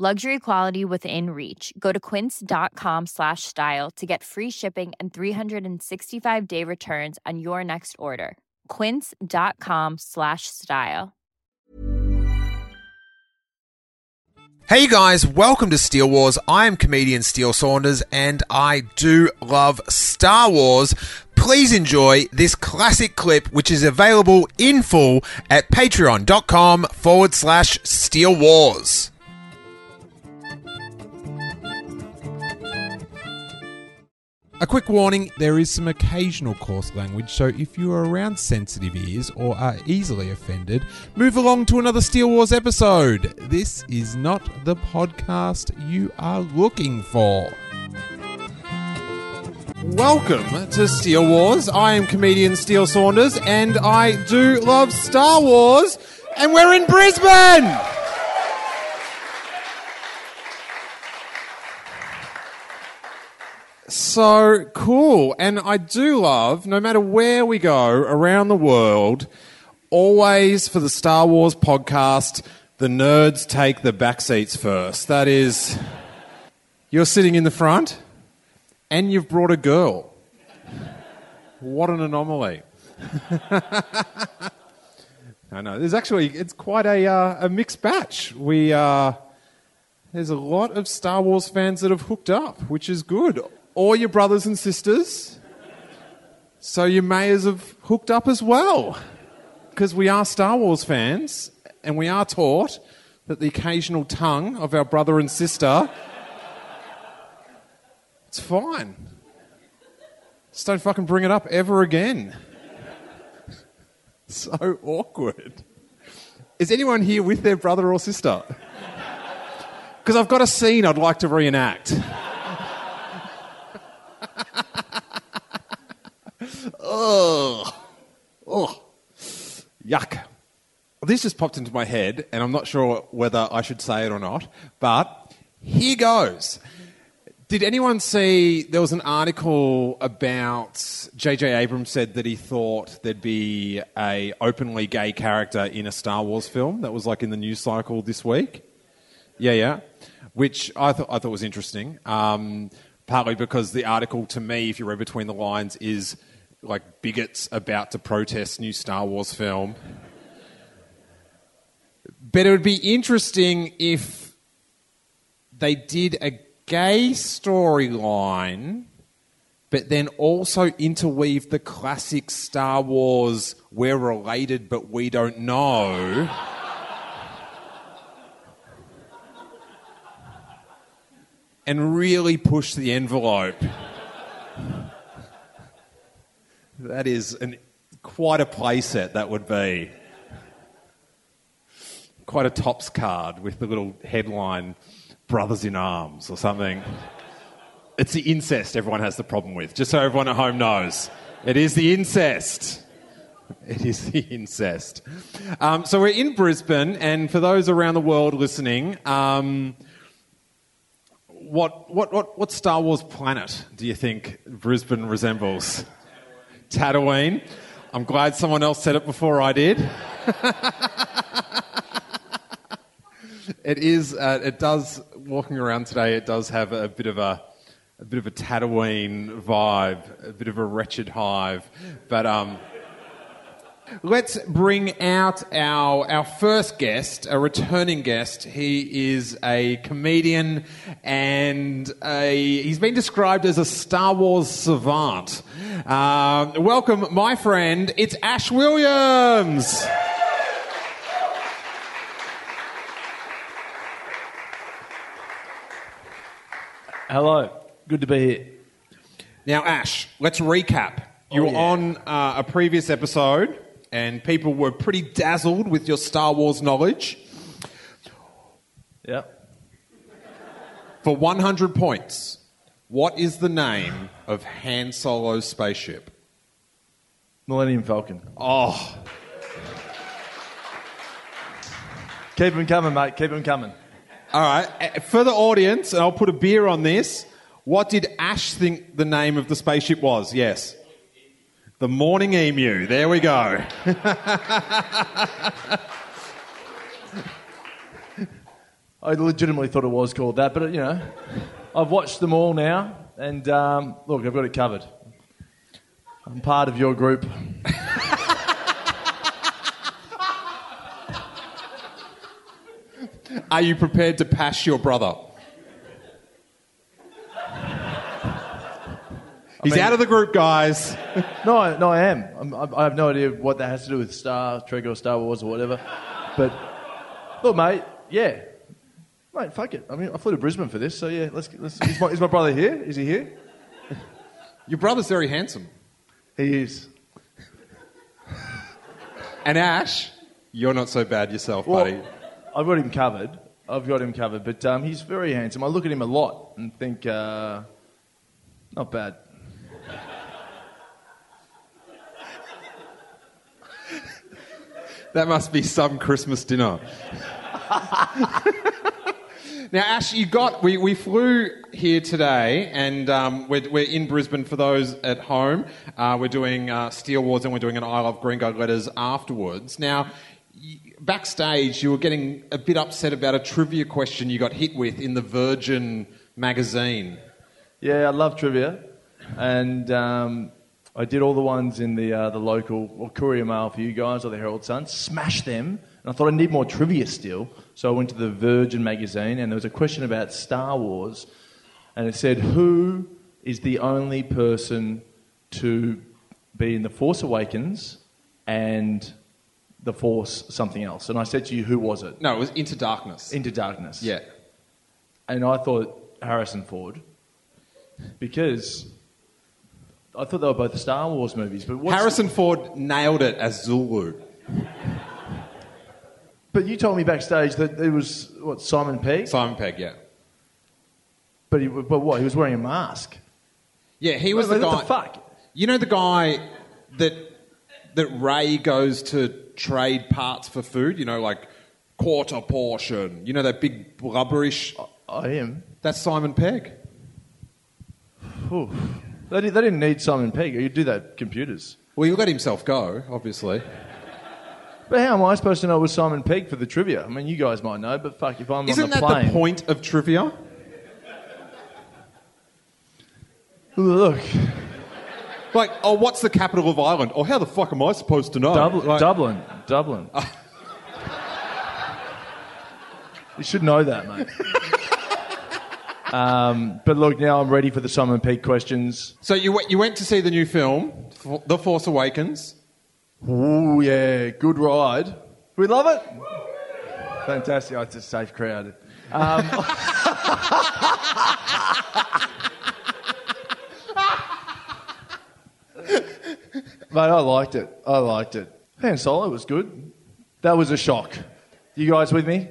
Luxury quality within reach. Go to quince.com slash style to get free shipping and 365 day returns on your next order. Quince.com slash style. Hey guys, welcome to Steele Wars. I am comedian Steele Saunders and I do love Star Wars. Please enjoy this classic clip, which is available in full at patreon.com forward slash steele Wars. A quick warning there is some occasional coarse language, so if you are around sensitive ears or are easily offended, move along to another Steele Wars episode. This is not the podcast you are looking for. Welcome to Steele Wars. I am comedian Steele Saunders, and I do love Star Wars, and we're in Brisbane! So cool. And I do love, no matter where we go around the world, always for the Star Wars podcast, the nerds take the back seats first. That is, you're sitting in the front and you've brought a girl. What an anomaly. I know. There's actually, it's quite a, uh, a mixed batch. We, uh, there's a lot of Star Wars fans that have hooked up, which is good or your brothers and sisters. So you may as have hooked up as well. Because we are Star Wars fans, and we are taught that the occasional tongue of our brother and sister, it's fine. Just don't fucking bring it up ever again. so awkward. Is anyone here with their brother or sister? Because I've got a scene I'd like to reenact. oh, oh, yuck. This just popped into my head, and I'm not sure whether I should say it or not, but here goes. Did anyone see there was an article about J.J. Abrams said that he thought there'd be a openly gay character in a Star Wars film that was like in the news cycle this week? Yeah, yeah. Which I thought I thought was interesting. Um, partly because the article, to me, if you read between the lines, is like bigots about to protest new Star Wars film. But it would be interesting if they did a gay storyline, but then also interweave the classic Star Wars, we're related but we don't know. and really push the envelope. that is an, quite a playset, that would be. Quite a Topps card with the little headline, Brothers in Arms or something. It's the incest everyone has the problem with, just so everyone at home knows. It is the incest. It is the incest. Um, so we're in Brisbane, and for those around the world listening, um, what, what, what, what Star Wars planet do you think Brisbane resembles? Tatooine. I'm glad someone else said it before I did. it is. Uh, it does. Walking around today, it does have a bit of a, a bit of a Tatooine vibe, a bit of a wretched hive, but um, Let's bring out our, our first guest, a returning guest. He is a comedian and a, he's been described as a Star Wars savant. Uh, welcome, my friend. It's Ash Williams. Hello. Good to be here. Now, Ash, let's recap. You were Oh, yeah. on uh, a previous episode, and people were pretty dazzled with your Star Wars knowledge. Yep. For 100 points, What is the name of Han Solo's spaceship? Millennium Falcon. Oh, Keep them coming, mate. Keep them coming. All right. Uh, For the audience, and I'll put a beer on this. What did Ash think the name of the spaceship was? Yes. The Morning Emu. There we go. I legitimately thought it was called that, but you know, I've watched them all now, and um, look, I've got it covered. I'm part of your group. Are you prepared to pass your brother? He's mean- out of the group, guys. No, I, no, I am. I'm, I I have no idea what that has to do with Star Trek or Star Wars or whatever. But look, mate, yeah, mate, fuck it. I mean, I flew to Brisbane for this, so yeah, let's. let's is, my, is my brother here? Is he here? Your brother's very handsome. He is. And Ash, you're not so bad yourself, Well, buddy. I've got him covered. I've got him covered, but um, he's very handsome. I look at him a lot and think, uh, not bad. That must be some Christmas dinner. now, Ash, you got we, we flew here today, and um, we're, we're in Brisbane for those at home. Uh, we're doing uh, Steele Wars, and we're doing an I Love Green Guide letters afterwards. Now. Backstage, you were getting a bit upset about a trivia question you got hit with in the Virgin magazine. Yeah, I love trivia, and um, I did all the ones in the uh, the local or Courier Mail for you guys or the Herald Sun. Smashed them, and I thought I need more trivia still. So I went to the Virgin magazine, and there was a question about Star Wars, and it said, "Who is the only person to be in the Force Awakens and the Force something else?" And I said to you, "Who was it?" No, it was Into Darkness. Into Darkness. yeah. And I thought Harrison Ford because I thought they were both Star Wars movies. But what's, Harrison Ford nailed it as Zulu. But you told me backstage that it was what Simon Pegg. Simon Pegg, yeah. But he, but what? He was wearing a mask. Yeah, he was Wait, the what guy. the fuck? You know the guy that that Ray goes to trade parts for food. You know, like quarter portion. You know that big blubberish. I am. That's Simon Pegg. Oof. They, di- they didn't need Simon Pegg. You do that computers. Well, he let himself go, obviously. But how am I supposed to know it was Simon Pegg for the trivia? I mean, you guys might know, but fuck, if I'm Isn't on the that plane, the point of trivia? look, Like, oh, what's the capital of Ireland? Or how the fuck am I supposed to know? Dublin, Like- Dublin, Dublin. you should know that, mate. um, but look, now I'm ready for the Simon Pegg questions. So you went, you went to see the new film, F- The Force Awakens. Ooh, yeah, good ride. We love it. Fantastic. Oh, it's a safe crowd. Um, Mate, I liked it. I liked it. Han Solo was good. That was a shock. You guys with me?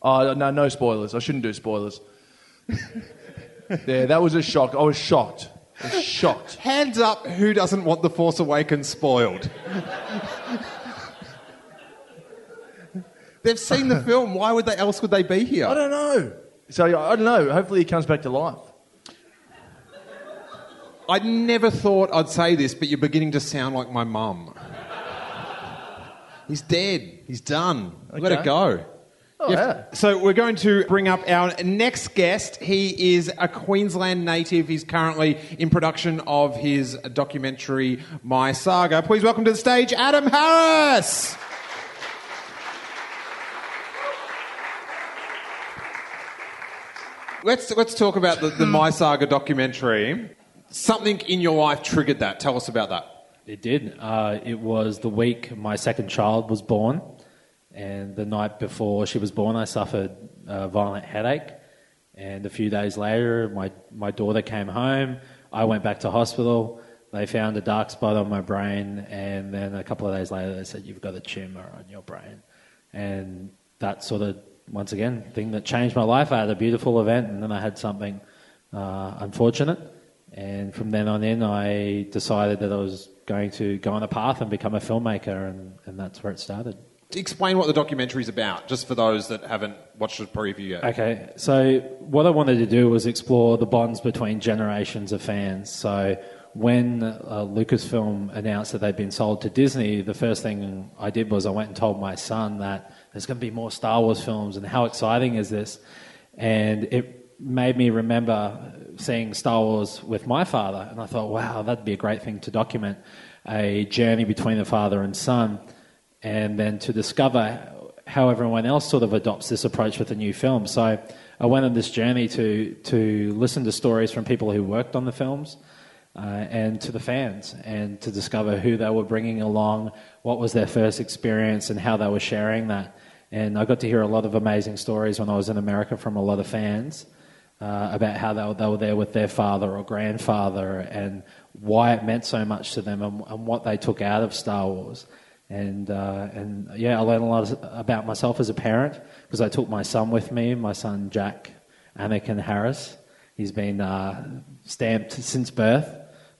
Oh, no, no spoilers. I shouldn't do spoilers. yeah, that was a shock. I was shocked. I was shocked. Hands up, who doesn't want The Force Awakens spoiled? They've seen the film. Why would they else would they be here? I don't know. So I don't know. Hopefully he comes back to life. I never thought I'd say this, but you're beginning to sound like my mum. He's dead. He's done. Let Okay. it go. Oh, yeah. So we're going to bring up our next guest. He is a Queensland native. He's currently in production of his documentary My Saga. Please welcome to the stage Adam Harris. Let's let's talk about the, the My Saga documentary. Something in your life triggered that. Tell us about that. It did. Uh, it was the week my second child was born, and the night before she was born, I suffered a violent headache. And a few days later, my, my daughter came home. I went back to hospital. They found a dark spot on my brain, and then a couple of days later, they said, You've got a tumor on your brain. And that sort of, once again, thing that changed my life. I had a beautiful event, and then I had something uh, unfortunate. And from then on in, I decided that I was going to go on a path and become a filmmaker, and, and that's where it started. Explain what the documentary is about, just for those that haven't watched the preview yet. Okay, so what I wanted to do was explore the bonds between generations of fans. So when uh, Lucasfilm announced that they'd been sold to Disney, the first thing I did was I went and told my son that there's going to be more Star Wars films, and how exciting is this? And it made me remember seeing Star Wars with my father, and I thought, wow, that'd be a great thing to document a journey between the father and son and then to discover how everyone else sort of adopts this approach with a new film. So I went on this journey to to listen to stories from people who worked on the films. Uh, and to the fans, and to discover who they were bringing along, what was their first experience, and how they were sharing that. And I got to hear a lot of amazing stories when I was in America from a lot of fans uh, about how they were, they were there with their father or grandfather, and why it meant so much to them, and, and what they took out of Star Wars. And, uh, and yeah, I learned a lot about myself as a parent because I took my son with me, my son Jack Anakin Harris. He's been uh, stamped since birth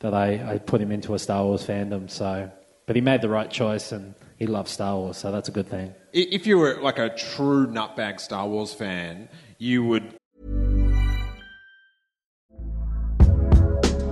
that I, I put him into a Star Wars fandom. So, but he made the right choice and he loves Star Wars, so that's a good thing. If you were like a true nutbag Star Wars fan, you would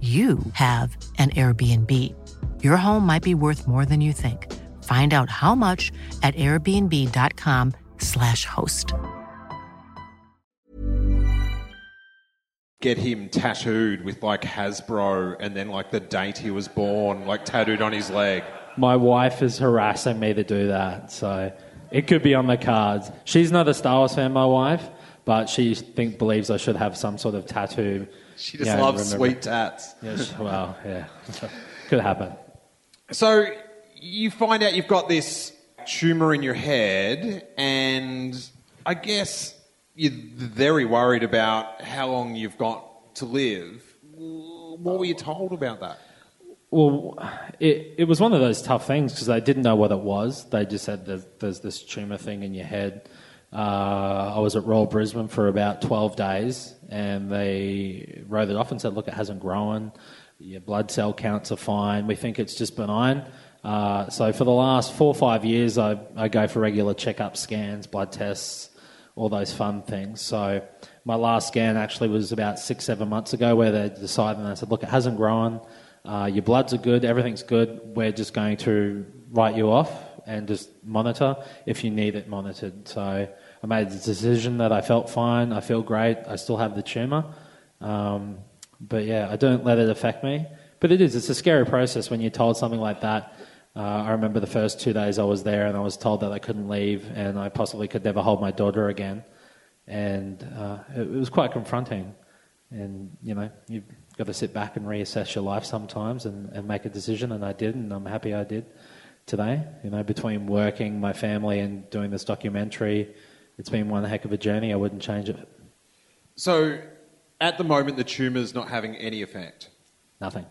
you have an Airbnb. Your home might be worth more than you think. Find out how much at airbnb.com/slash host. get him tattooed with like Hasbro and then like the date he was born, like tattooed on his leg. My wife is harassing me to do that, so it could be on the cards. She's not a Star Wars fan, my wife, but she think believes I should have some sort of tattoo She just Yeah, loves sweet tats. Yes, well, yeah, could happen. So you find out you've got this tumor in your head, and I guess you're very worried about how long you've got to live. What were you told about that? Well, it, it was one of those tough things because they didn't know what it was. They just said there's, there's this tumour thing in your head. Uh, I was at Royal Brisbane for about 12 days and they wrote it off and said, look, it hasn't grown. Your blood cell counts are fine. We think it's just benign. Uh, so for the last four or five years, I, I go for regular checkup scans, blood tests, all those fun things. So my last scan actually was about six, seven months ago where they decided and they said, look, it hasn't grown. Uh, your bloods are good, everything's good. We're just going to write you off and just monitor if you need it monitored. So I made the decision that I felt fine, I feel great, I still have the tumour. Um, but yeah, I don't let it affect me. But it is, it's a scary process when you're told something like that. Uh, I remember the first two days I was there and I was told that I couldn't leave and I possibly could never hold my daughter again. And uh, it, it was quite confronting. And, you know, you've got to sit back and reassess your life sometimes and, and make a decision. And I did, and I'm happy I did today. You know, between working, my family, and doing this documentary, it's been one heck of a journey. I wouldn't change it. So at the moment, the tumour's not having any effect. Nothing.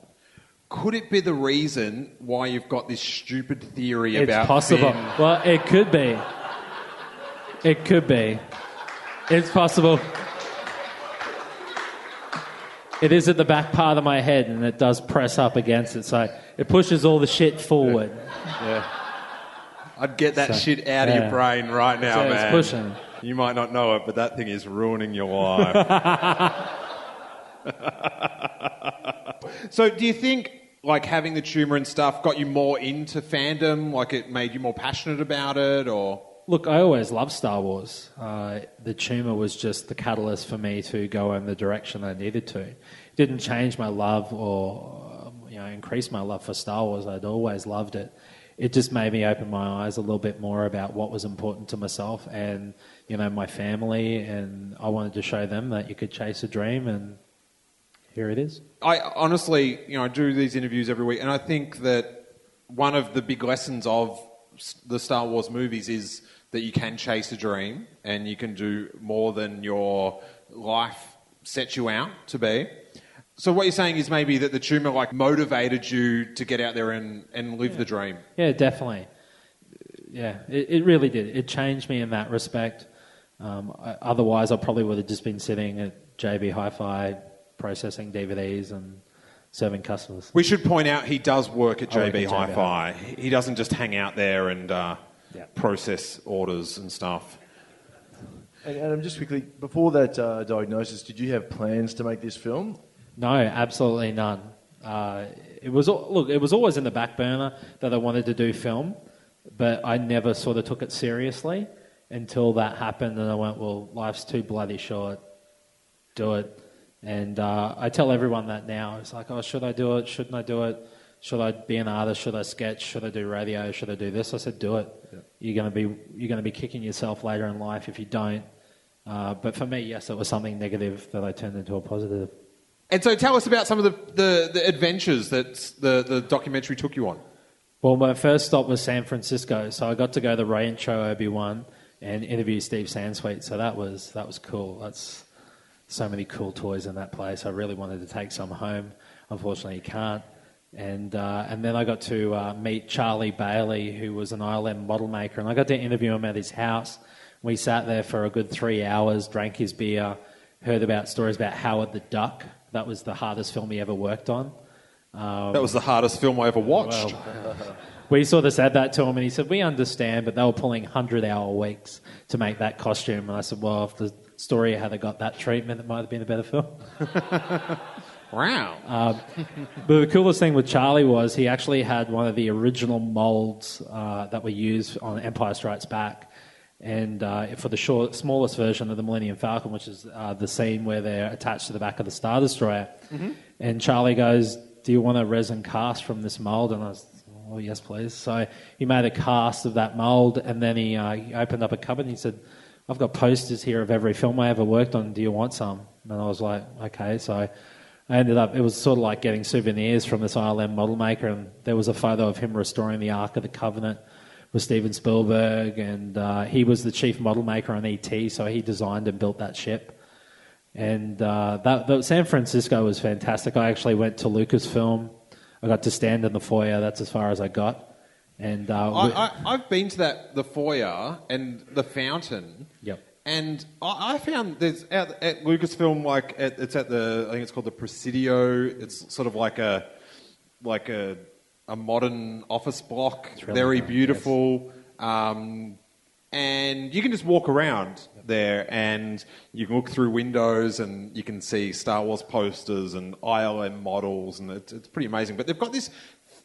Could it be the reason why you've got this stupid theory It's about It's possible. Finn? Well, it could be. It could be. It's possible. It is at the back part of my head, and it does press up against it, so it pushes all the shit forward. I'd get that So, shit out of your brain right now, So it's man. pushing. You might not know it, but that thing is ruining your life. so, do you think like having the tumor and stuff got you more into fandom? Like it made you more passionate about it, or Look, I always loved Star Wars. Uh, the tumor was just the catalyst for me to go in the direction I needed to. It didn't change my love or you know increase my love for Star Wars. I'd always loved it. It just made me open my eyes a little bit more about what was important to myself and you know my family, and I wanted to show them that you could chase a dream and here it is. I honestly, you know, I do these interviews every week, and I think that one of the big lessons of the Star Wars movies is that you can chase a dream and you can do more than your life sets you out to be. So what you're saying is maybe that the tumor like motivated you to get out there and, and live the dream. Yeah, definitely. Yeah, it, it really did. It changed me in that respect. Um, I, otherwise, I probably would have just been sitting at JB Hi-Fi processing DVDs and serving customers. We should point out he does work at I work JB at JB Hi-Fi. He doesn't just hang out there and uh, Yeah. process orders and stuff. And Adam, just quickly, before that uh, diagnosis, did you have plans to make this film? No, absolutely none. Uh, it was look, it was always in the back burner that I wanted to do film, but I never sort of took it seriously until that happened, and I went, "Well, life's too bloody short. Do it." And uh, I tell everyone that now. It's like, "Oh, should I do it? Shouldn't I do it? Should I be an artist? Should I sketch? Should I do radio? Should I do this?" I said, "Do it. You're going to be you're to be kicking yourself later in life if you don't." Uh, but for me, yes, it was something negative that I turned into a positive. And so tell us about some of the, the, the adventures that the, the documentary took you on. Well, my first stop was San Francisco, so I got to go to Rancho Obi Wan and interview Steve Sansweet. So that was that was cool. That's so many cool toys in that place. I really wanted to take some home. Unfortunately, you can't. And uh, and then I got to uh, meet Charlie Bailey, who was an ILM model maker, and I got to interview him at his house. We sat there for a good three hours, drank his beer, heard about stories about Howard the Duck. That was the hardest film he ever worked on. That was the hardest film I ever watched. We sort of said that to him, and he said, "We understand, but they were pulling hundred-hour weeks to make that costume." And I said, "Well, if the story had got that treatment, it might have been a better film." wow. But the coolest thing with Charlie was he actually had one of the original molds uh, that were used on Empire Strikes Back, and uh, for the short, smallest version of the Millennium Falcon, which is uh, the scene where they're attached to the back of the Star Destroyer. And Charlie goes, "Do you want a resin cast from this mold?" And I was, "Oh yes, please." So he made a cast of that mold, and then he, uh, he opened up a cupboard and he said. I've got posters here of every film I ever worked on. Do you want some? And I was like, okay. So I ended up, it was sort of like getting souvenirs from this ILM model maker, and there was a photo of him restoring the Ark of the Covenant with Steven Spielberg, and uh, he was the chief model maker on ET, so he designed and built that ship. And uh, that, that, San Francisco was fantastic. I actually went to Lucasfilm. I got to stand in the foyer. That's as far as I got. And uh, I, I, I've been to that the foyer and the fountain. Yep. And I, I found there's at, at Lucasfilm like at, it's at the I think it's called the Presidio. It's sort of like a like a a modern office block, really very nice, beautiful. Um, and you can just walk around there and you can look through windows and you can see Star Wars posters and ILM models and it's, it's pretty amazing. But they've got this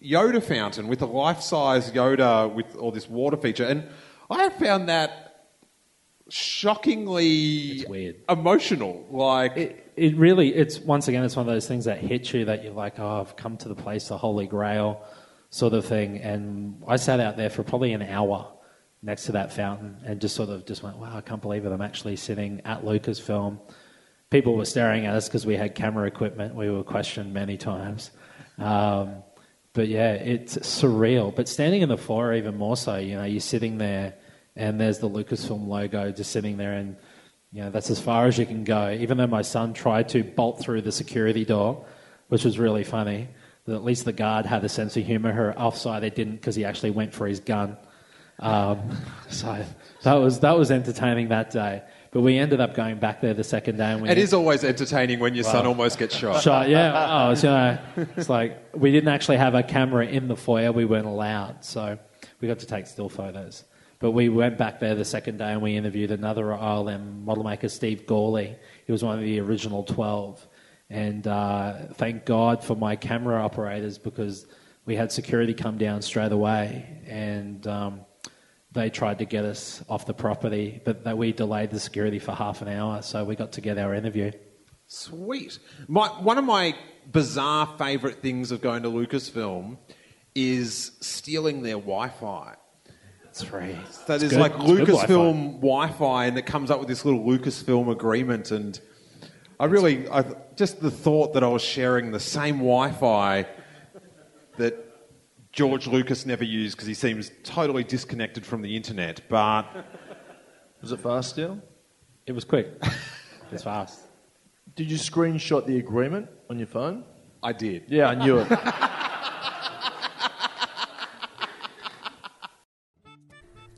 Yoda fountain with a life-size Yoda with all this water feature and I have found that shockingly It's weird. emotional. Like It, it really, it's once again, it's one of those things that hit you that you're like, oh, I've come to the place, the Holy Grail sort of thing. And I sat out there for probably an hour next to that fountain and just sort of just went, wow, I can't believe it. I'm actually sitting at Lucasfilm. People were staring at us because we had camera equipment. We were questioned many times. Um, but yeah, it's surreal. But standing in the floor, even more so, you know, you're sitting there and there's the Lucasfilm logo just sitting there and you know, that's as far as you can go. Even though my son tried to bolt through the security door, which was really funny, that at least the guard had a sense of humor. Her offside, they didn't because he actually went for his gun. Um, so that was that was entertaining that day. But we ended up going back there the second day. And we it is always entertaining when your son almost gets shot. shot. Yeah. Oh, it's, you know, it's like we didn't actually have a camera in the foyer. We weren't allowed, so we got to take still photos. But we went back there the second day and we interviewed another ILM model maker, Steve Gawley. He was one of the original 12. And uh, thank God for my camera operators because we had security come down straight away and um, they tried to get us off the property, but that we delayed the security for half an hour, so we got to get our interview. Sweet. My, one of my bizarre favourite things of going to Lucasfilm is stealing their Wi-Fi. It's free. So there's good. like Lucasfilm Wi-Fi, and it comes up with this little Lucasfilm agreement, and I really, I, just the thought that I was sharing the same Wi-Fi that George Lucas never used because he seems totally disconnected from the internet. But Was it fast still? It was quick. It's fast. Did you screenshot the agreement on your phone? I did. Yeah, I knew it.